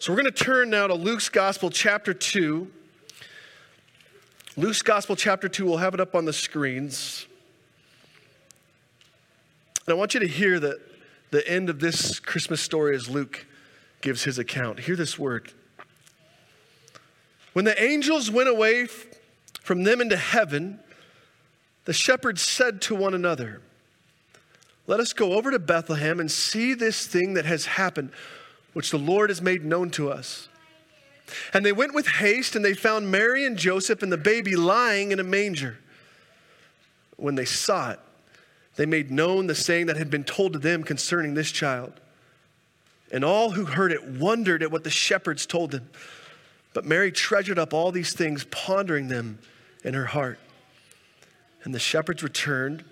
So we're going to turn now to Luke's Gospel, chapter 2. Luke's Gospel, chapter 2, we'll have it up on the screens. And I want you to hear that the end of this Christmas story as Luke gives his account. Hear this word. When the angels went away from them into heaven, the shepherds said to one another, Let us go over to Bethlehem and see this thing that has happened which the Lord has made known to us. And they went with haste, and they found Mary and Joseph and the baby lying in a manger. When they saw it, they made known the saying that had been told to them concerning this child. And all who heard it wondered at what the shepherds told them. But Mary treasured up all these things, pondering them in her heart. And the shepherds returned,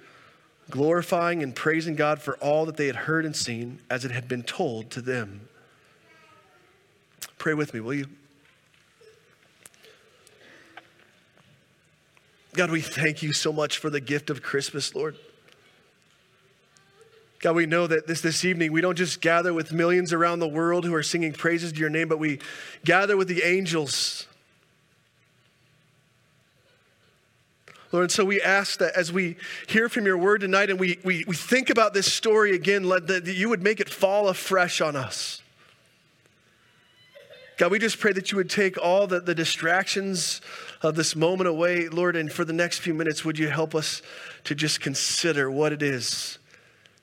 glorifying and praising God for all that they had heard and seen, as it had been told to them. Pray with me, will you? God, we thank you so much for the gift of Christmas, Lord. God, we know that this, this evening we don't just gather with millions around the world who are singing praises to your name, but we gather with the angels. Lord, and so we ask that as we hear from your word tonight and we, we, we think about this story again, let, that you would make it fall afresh on us. God, we just pray that you would take all the, the distractions of this moment away, Lord, and for the next few minutes, would you help us to just consider what it is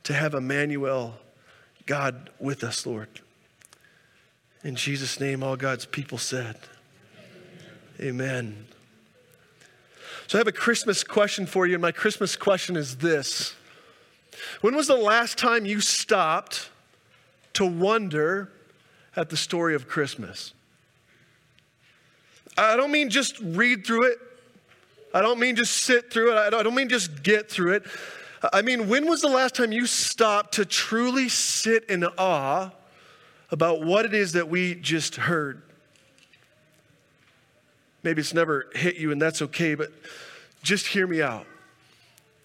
to have Emmanuel, God, with us, Lord. In Jesus' name, all God's people said, Amen. So I have a Christmas question for you, and my Christmas question is this When was the last time you stopped to wonder? At the story of Christmas. I don't mean just read through it. I don't mean just sit through it. I don't mean just get through it. I mean, when was the last time you stopped to truly sit in awe about what it is that we just heard? Maybe it's never hit you, and that's okay, but just hear me out.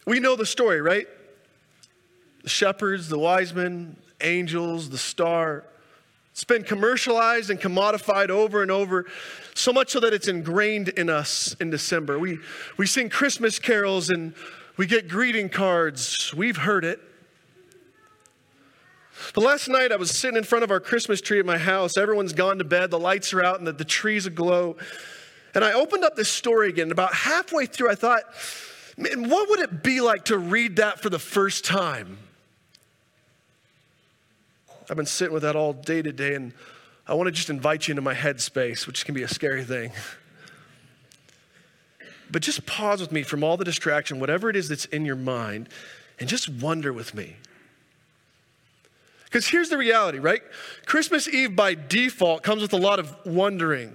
We know the story, right? The shepherds, the wise men, angels, the star. It's been commercialized and commodified over and over, so much so that it's ingrained in us in December. We, we sing Christmas carols and we get greeting cards. We've heard it. But last night I was sitting in front of our Christmas tree at my house. Everyone's gone to bed, the lights are out, and the, the tree's aglow. And I opened up this story again. And About halfway through, I thought, man, what would it be like to read that for the first time? I've been sitting with that all day today, and I want to just invite you into my headspace, which can be a scary thing. But just pause with me from all the distraction, whatever it is that's in your mind, and just wonder with me. Because here's the reality, right? Christmas Eve by default comes with a lot of wondering. In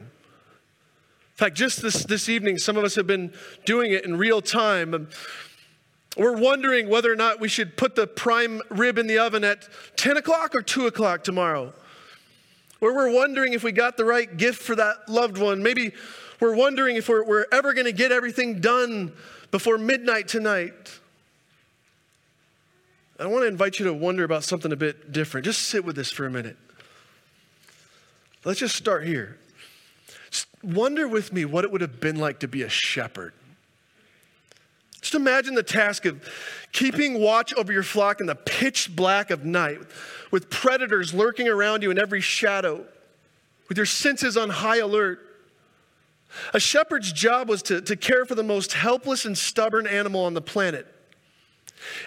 fact, just this, this evening, some of us have been doing it in real time. We're wondering whether or not we should put the prime rib in the oven at 10 o'clock or 2 o'clock tomorrow. Or we're wondering if we got the right gift for that loved one. Maybe we're wondering if we're, we're ever going to get everything done before midnight tonight. I want to invite you to wonder about something a bit different. Just sit with this for a minute. Let's just start here. Just wonder with me what it would have been like to be a shepherd. Just imagine the task of keeping watch over your flock in the pitch black of night, with predators lurking around you in every shadow, with your senses on high alert. A shepherd's job was to, to care for the most helpless and stubborn animal on the planet.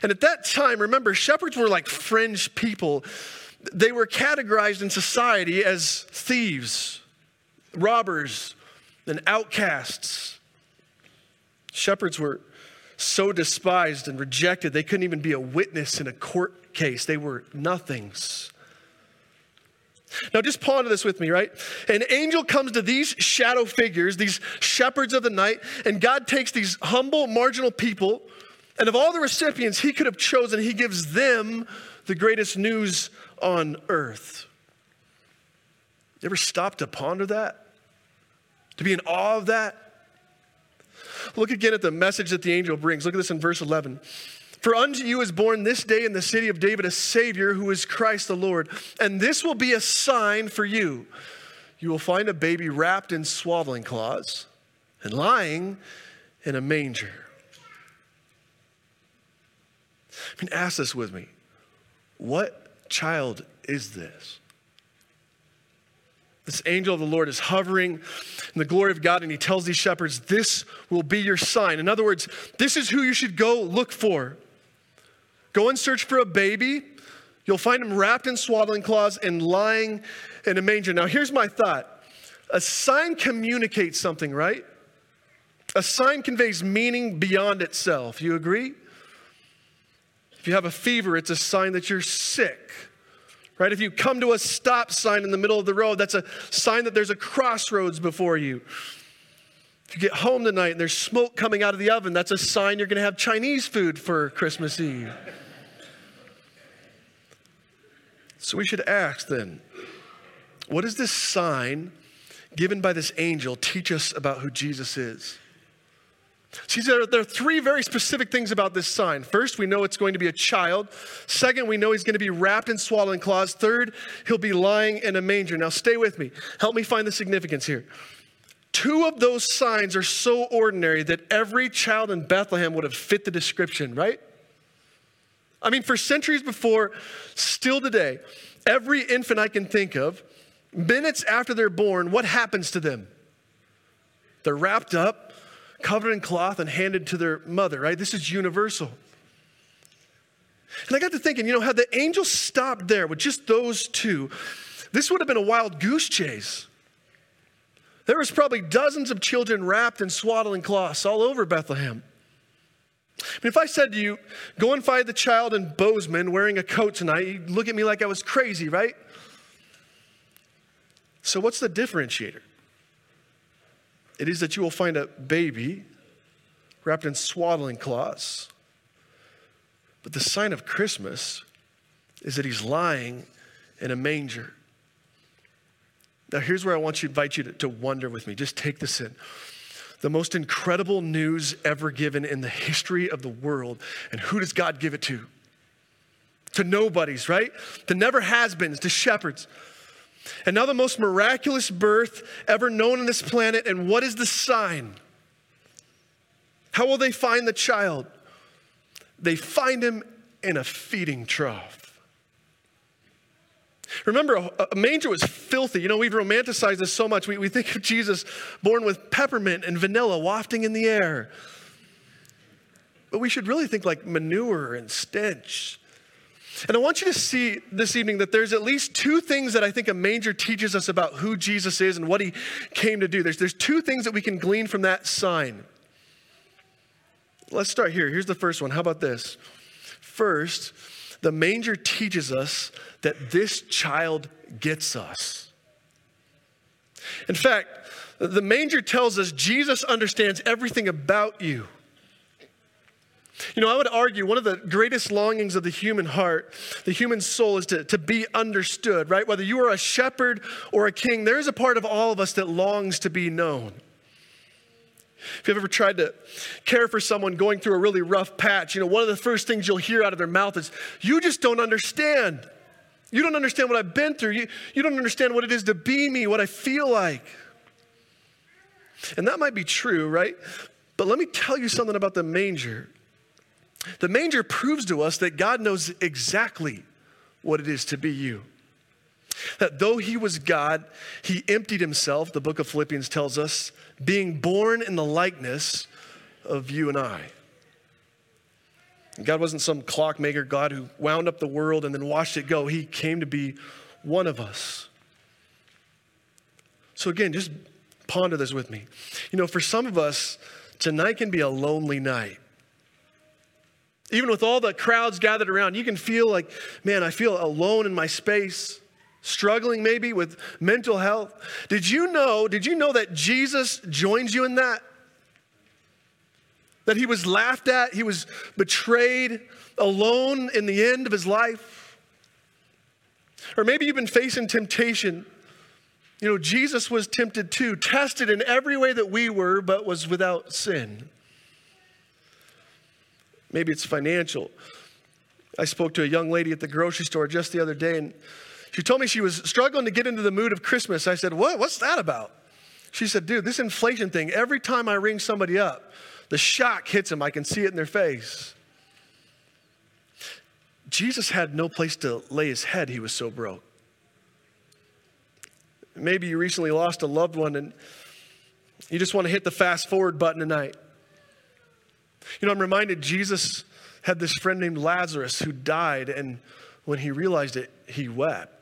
And at that time, remember, shepherds were like fringe people. They were categorized in society as thieves, robbers, and outcasts. Shepherds were so despised and rejected, they couldn't even be a witness in a court case. They were nothings. Now, just ponder this with me, right? An angel comes to these shadow figures, these shepherds of the night, and God takes these humble, marginal people, and of all the recipients he could have chosen, he gives them the greatest news on earth. You ever stop to ponder that? To be in awe of that? Look again at the message that the angel brings. Look at this in verse 11. For unto you is born this day in the city of David a Savior who is Christ the Lord. And this will be a sign for you. you will find a baby wrapped in swaddling cloths and lying in a manger. I mean, ask this with me. What child is this? This angel of the Lord is hovering in the glory of God, and he tells these shepherds, This will be your sign. In other words, this is who you should go look for. Go and search for a baby. You'll find him wrapped in swaddling cloths and lying in a manger. Now, here's my thought a sign communicates something, right? A sign conveys meaning beyond itself. You agree? If you have a fever, it's a sign that you're sick. Right? If you come to a stop sign in the middle of the road, that's a sign that there's a crossroads before you. If you get home tonight and there's smoke coming out of the oven, that's a sign you're going to have Chinese food for Christmas Eve. So we should ask then, what does this sign given by this angel teach us about who Jesus is? See, there, there are three very specific things about this sign. First, we know it's going to be a child. Second, we know he's going to be wrapped in swaddling cloths. Third, he'll be lying in a manger. Now, stay with me. Help me find the significance here. Two of those signs are so ordinary that every child in Bethlehem would have fit the description, right? I mean, for centuries before, still today, every infant I can think of, minutes after they're born, what happens to them? They're wrapped up, covered in cloth and handed to their mother, right? This is universal. And I got to thinking, you know, had the angel stopped there with just those two, this would have been a wild goose chase. There was probably dozens of children wrapped in swaddling cloths all over Bethlehem. I mean, if I said to you, go and find the child in Bozeman wearing a coat tonight, you'd look at me like I was crazy, right? So, what's the differentiator? It is that you will find a baby wrapped in swaddling cloths. But the sign of Christmas is that he's lying in a manger. Now, here's where I want you to invite you to, to wonder with me. Just take this in. The most incredible news ever given in the history of the world. And who does God give it to? To nobodies, right? To never has beens, to shepherds. And now, the most miraculous birth ever known on this planet. And what is the sign? How will they find the child? They find him in a feeding trough. Remember, a, manger was filthy. You know, we've romanticized this so much. We, we think of Jesus born with peppermint and vanilla wafting in the air. But we should really think like manure and stench. And I want you to see this evening that there's at least two things that I think a manger teaches us about who Jesus is and what he came to do. There's, there's two things that we can glean from that sign. Let's start here. Here's the first one. How about this? First, the manger teaches us that this child gets us. In fact, the manger tells us Jesus understands everything about you. You know, I would argue one of the greatest longings of the human heart, the human soul, is to, to be understood, right? Whether you are a shepherd or a king, there is a part of all of us that longs to be known. If you've ever tried to care for someone going through a really rough patch, you know, one of the first things you'll hear out of their mouth is, You just don't understand. You don't understand what I've been through. You, you don't understand what it is to be me, what I feel like. And that might be true, right? But let me tell you something about the manger. The manger proves to us that God knows exactly what it is to be you. That though he was God, he emptied himself, the book of Philippians tells us, being born in the likeness of you and I. God wasn't some clockmaker God who wound up the world and then watched it go. He came to be one of us. So, again, just ponder this with me. You know, for some of us, tonight can be a lonely night. Even with all the crowds gathered around, you can feel like, man, I feel alone in my space, struggling maybe with mental health. Did you know, did you know that Jesus joins you in that? That he was laughed at, he was betrayed, alone in the end of his life? Or maybe you've been facing temptation. You know, Jesus was tempted too, tested in every way that we were, but was without sin. Maybe it's financial. I spoke to a young lady at the grocery store just the other day, and She told me she was struggling to get into the mood of Christmas. I said, What? What's that about? She said, Dude, this inflation thing, every time I ring somebody up, the shock hits them. I can see it in their face. Jesus had no place to lay his head, he was so broke. Maybe you recently lost a loved one and you just want to hit the fast forward button tonight. You know, I'm reminded Jesus had this friend named Lazarus who died, and when he realized it, he wept.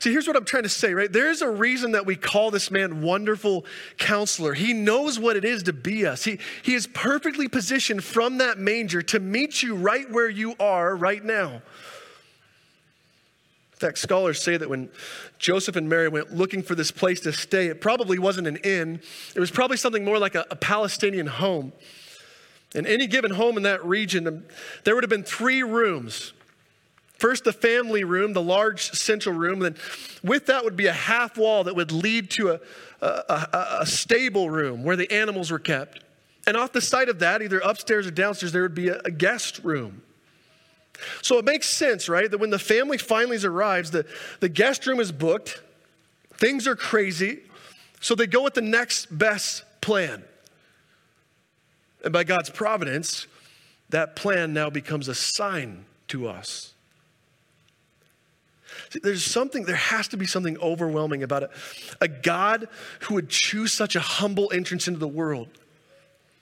See, here's what I'm trying to say, right? There's a reason that we call this man wonderful counselor. He knows what it is to be us. He, he is perfectly positioned from that manger to meet you right where you are right now. In fact, scholars say that when Joseph and Mary went looking for this place to stay, it probably wasn't an inn. It was probably something more like a, a Palestinian home. In any given home in that region, um, there would have been three rooms. First, the family room, the large central room. Then, with that would be a half wall that would lead to a, a, a, stable room where the animals were kept. And off the side of that, either upstairs or downstairs, there would be a guest room. So it makes sense, right, that when the family finally arrives, the, the guest room is booked, things are crazy, so they go with the next best plan. And by God's providence, that plan now becomes a sign to us. See, there's something, there has to be something overwhelming about it. A God who would choose such a humble entrance into the world.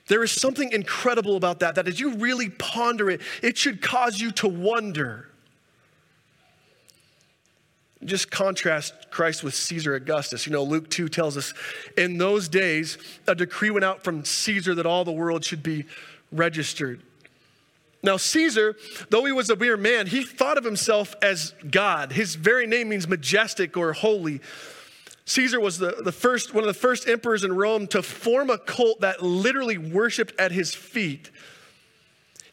There is something incredible about that, that as you really ponder it, it should cause you to wonder. Just contrast Christ with Caesar Augustus. You know, Luke 2 tells us in those days, a decree went out from Caesar that all the world should be registered. Now, Caesar, though he was a mere man, he thought of himself as God. His very name means majestic or holy. Caesar was the, the first, one of the first emperors in Rome to form a cult that literally worshiped at his feet.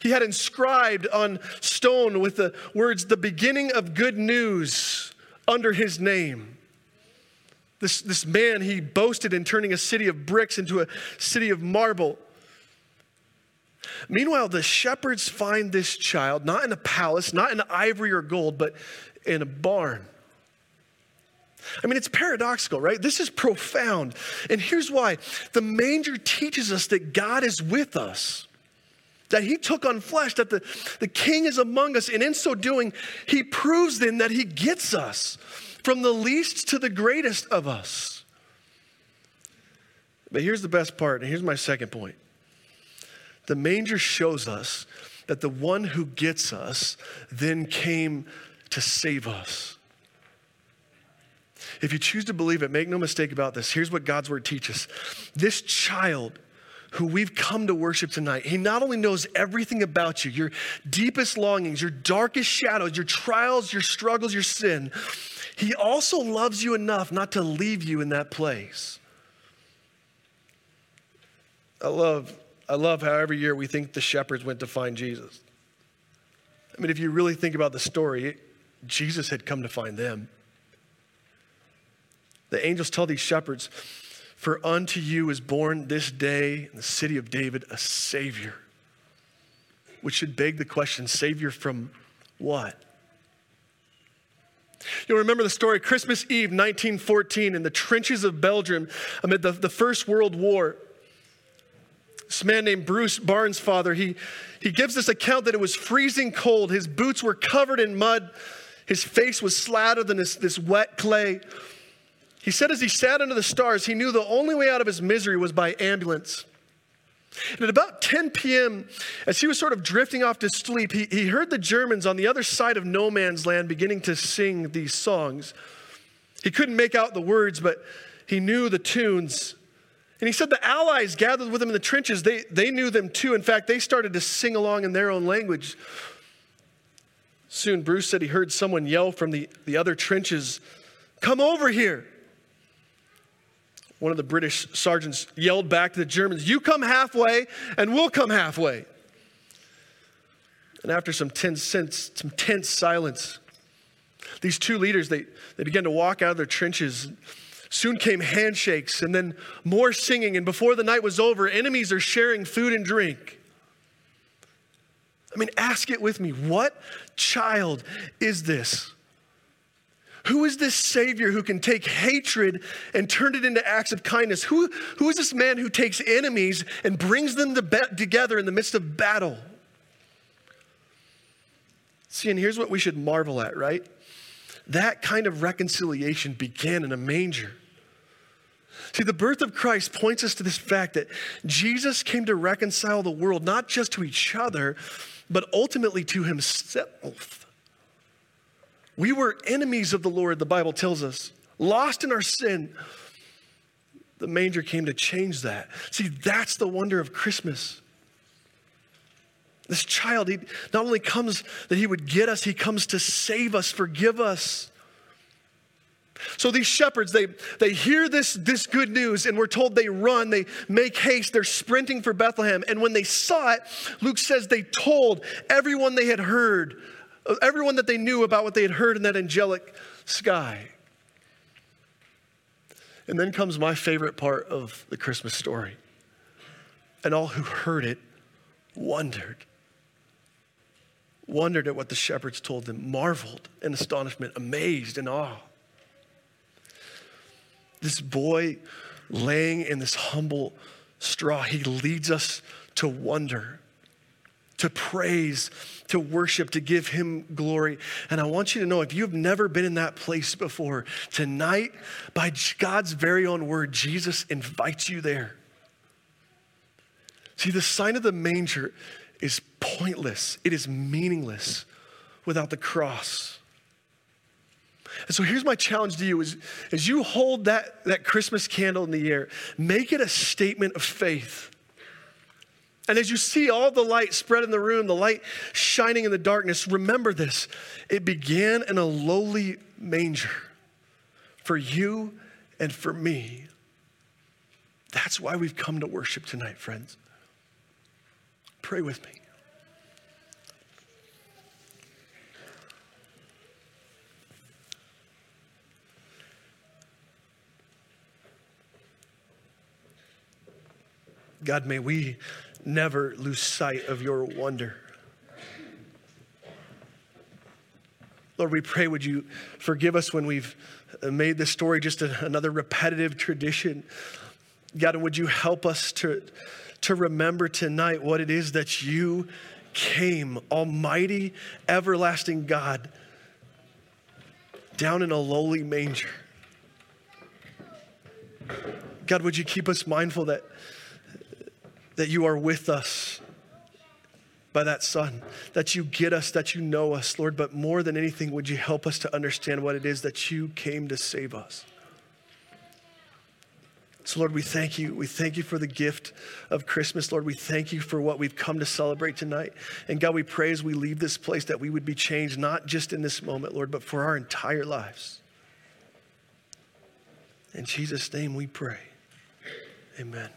He had inscribed on stone with the words, the beginning of good news under his name. This, this man, he boasted in turning a city of bricks into a city of marble. Meanwhile, the shepherds find this child not in a palace, not in ivory or gold, but in a barn. I mean, it's paradoxical, right? This is profound. And here's why the manger teaches us that God is with us, that He took on flesh, that the, the King is among us. And in so doing, He proves then that He gets us from the least to the greatest of us. But here's the best part, and here's my second point the manger shows us that the one who gets us then came to save us. If you choose to believe it, make no mistake about this. Here's what God's word teaches this child who we've come to worship tonight, he not only knows everything about you, your deepest longings, your darkest shadows, your trials, your struggles, your sin, he also loves you enough not to leave you in that place. I love I love how every year we think the shepherds went to find Jesus. I mean, if you really think about the story, Jesus had come to find them. The angels tell these shepherds, For unto you is born this day in the city of David a Savior. Which should beg the question Savior from what? You'll remember the story Christmas Eve, 1914, in the trenches of Belgium amid the, the First World War. This man named Bruce Bairnsfather, he, he gives this account that it was freezing cold. His boots were covered in mud. His face was slathered in this, this wet clay. He said as he sat under the stars, he knew the only way out of his misery was by ambulance. And at about 10 p.m., as he was sort of drifting off to sleep, he, he heard the Germans on the other side of no man's land beginning to sing these songs. He couldn't make out the words, but he knew the tunes. And he said the Allies gathered with him in the trenches, they, they knew them too. In fact, they started to sing along in their own language. Soon, Bruce said he heard someone yell from the, the other trenches, Come over here. One of the British sergeants yelled back to the Germans, You come halfway, and we'll come halfway. And after some tense, some tense silence, these two leaders, they, they began to walk out of their trenches. Soon came handshakes and then more singing. And before the night was over, enemies are sharing food and drink. I mean, ask it with me. What child is this Who is this Savior who can take hatred and turn it into acts of kindness? Who, who is this man who takes enemies and brings them to be- together in the midst of battle? See, and here's what we should marvel at, right? That kind of reconciliation began in a manger. See, the birth of Christ points us to this fact that Jesus came to reconcile the world, not just to each other, but ultimately to himself. We were enemies of the Lord, the Bible tells us, lost in our sin. The manger came to change that. See, that's the wonder of Christmas. This child, he not only comes that he would get us, he comes to save us, forgive us. So these shepherds, they, they hear this, this good news, and we're told they run, they make haste, they're sprinting for Bethlehem. And when they saw it, Luke says they told everyone they had heard, everyone that they knew about what they had heard in that angelic sky. And then comes my favorite part of the Christmas story. And all who heard it wondered. Wondered at what the shepherds told them, marveled in astonishment, amazed in awe this boy laying in this humble straw, he leads us to wonder, to praise, to worship, to give him glory. And I want you to know if you've never been in that place before, tonight, by God's very own word, Jesus invites you there. See, the sign of the manger is pointless, it is meaningless without the cross. And so here's my challenge to you is as you hold that, that Christmas candle in the air, make it a statement of faith. And as you see all the light spread in the room, the light shining in the darkness, remember this. It began in a lowly manger for you and for me. That's why we've come to worship tonight, friends. Pray with me. God, may we never lose sight of your wonder. Lord, we pray, would you forgive us when we've made this story just a, another repetitive tradition? God, and would you help us to, to remember tonight what it is that you came, Almighty, everlasting God, down in a lowly manger. God, would you keep us mindful that that you are with us by that Son, that you get us, that you know us, Lord. But more than anything, would you help us to understand what it is that you came to save us? So, Lord, we thank you. We thank you for the gift of Christmas. Lord, we thank you for what we've come to celebrate tonight. And God, we pray as we leave this place that we would be changed, not just in this moment, Lord, but for our entire lives. In Jesus' name we pray. Amen.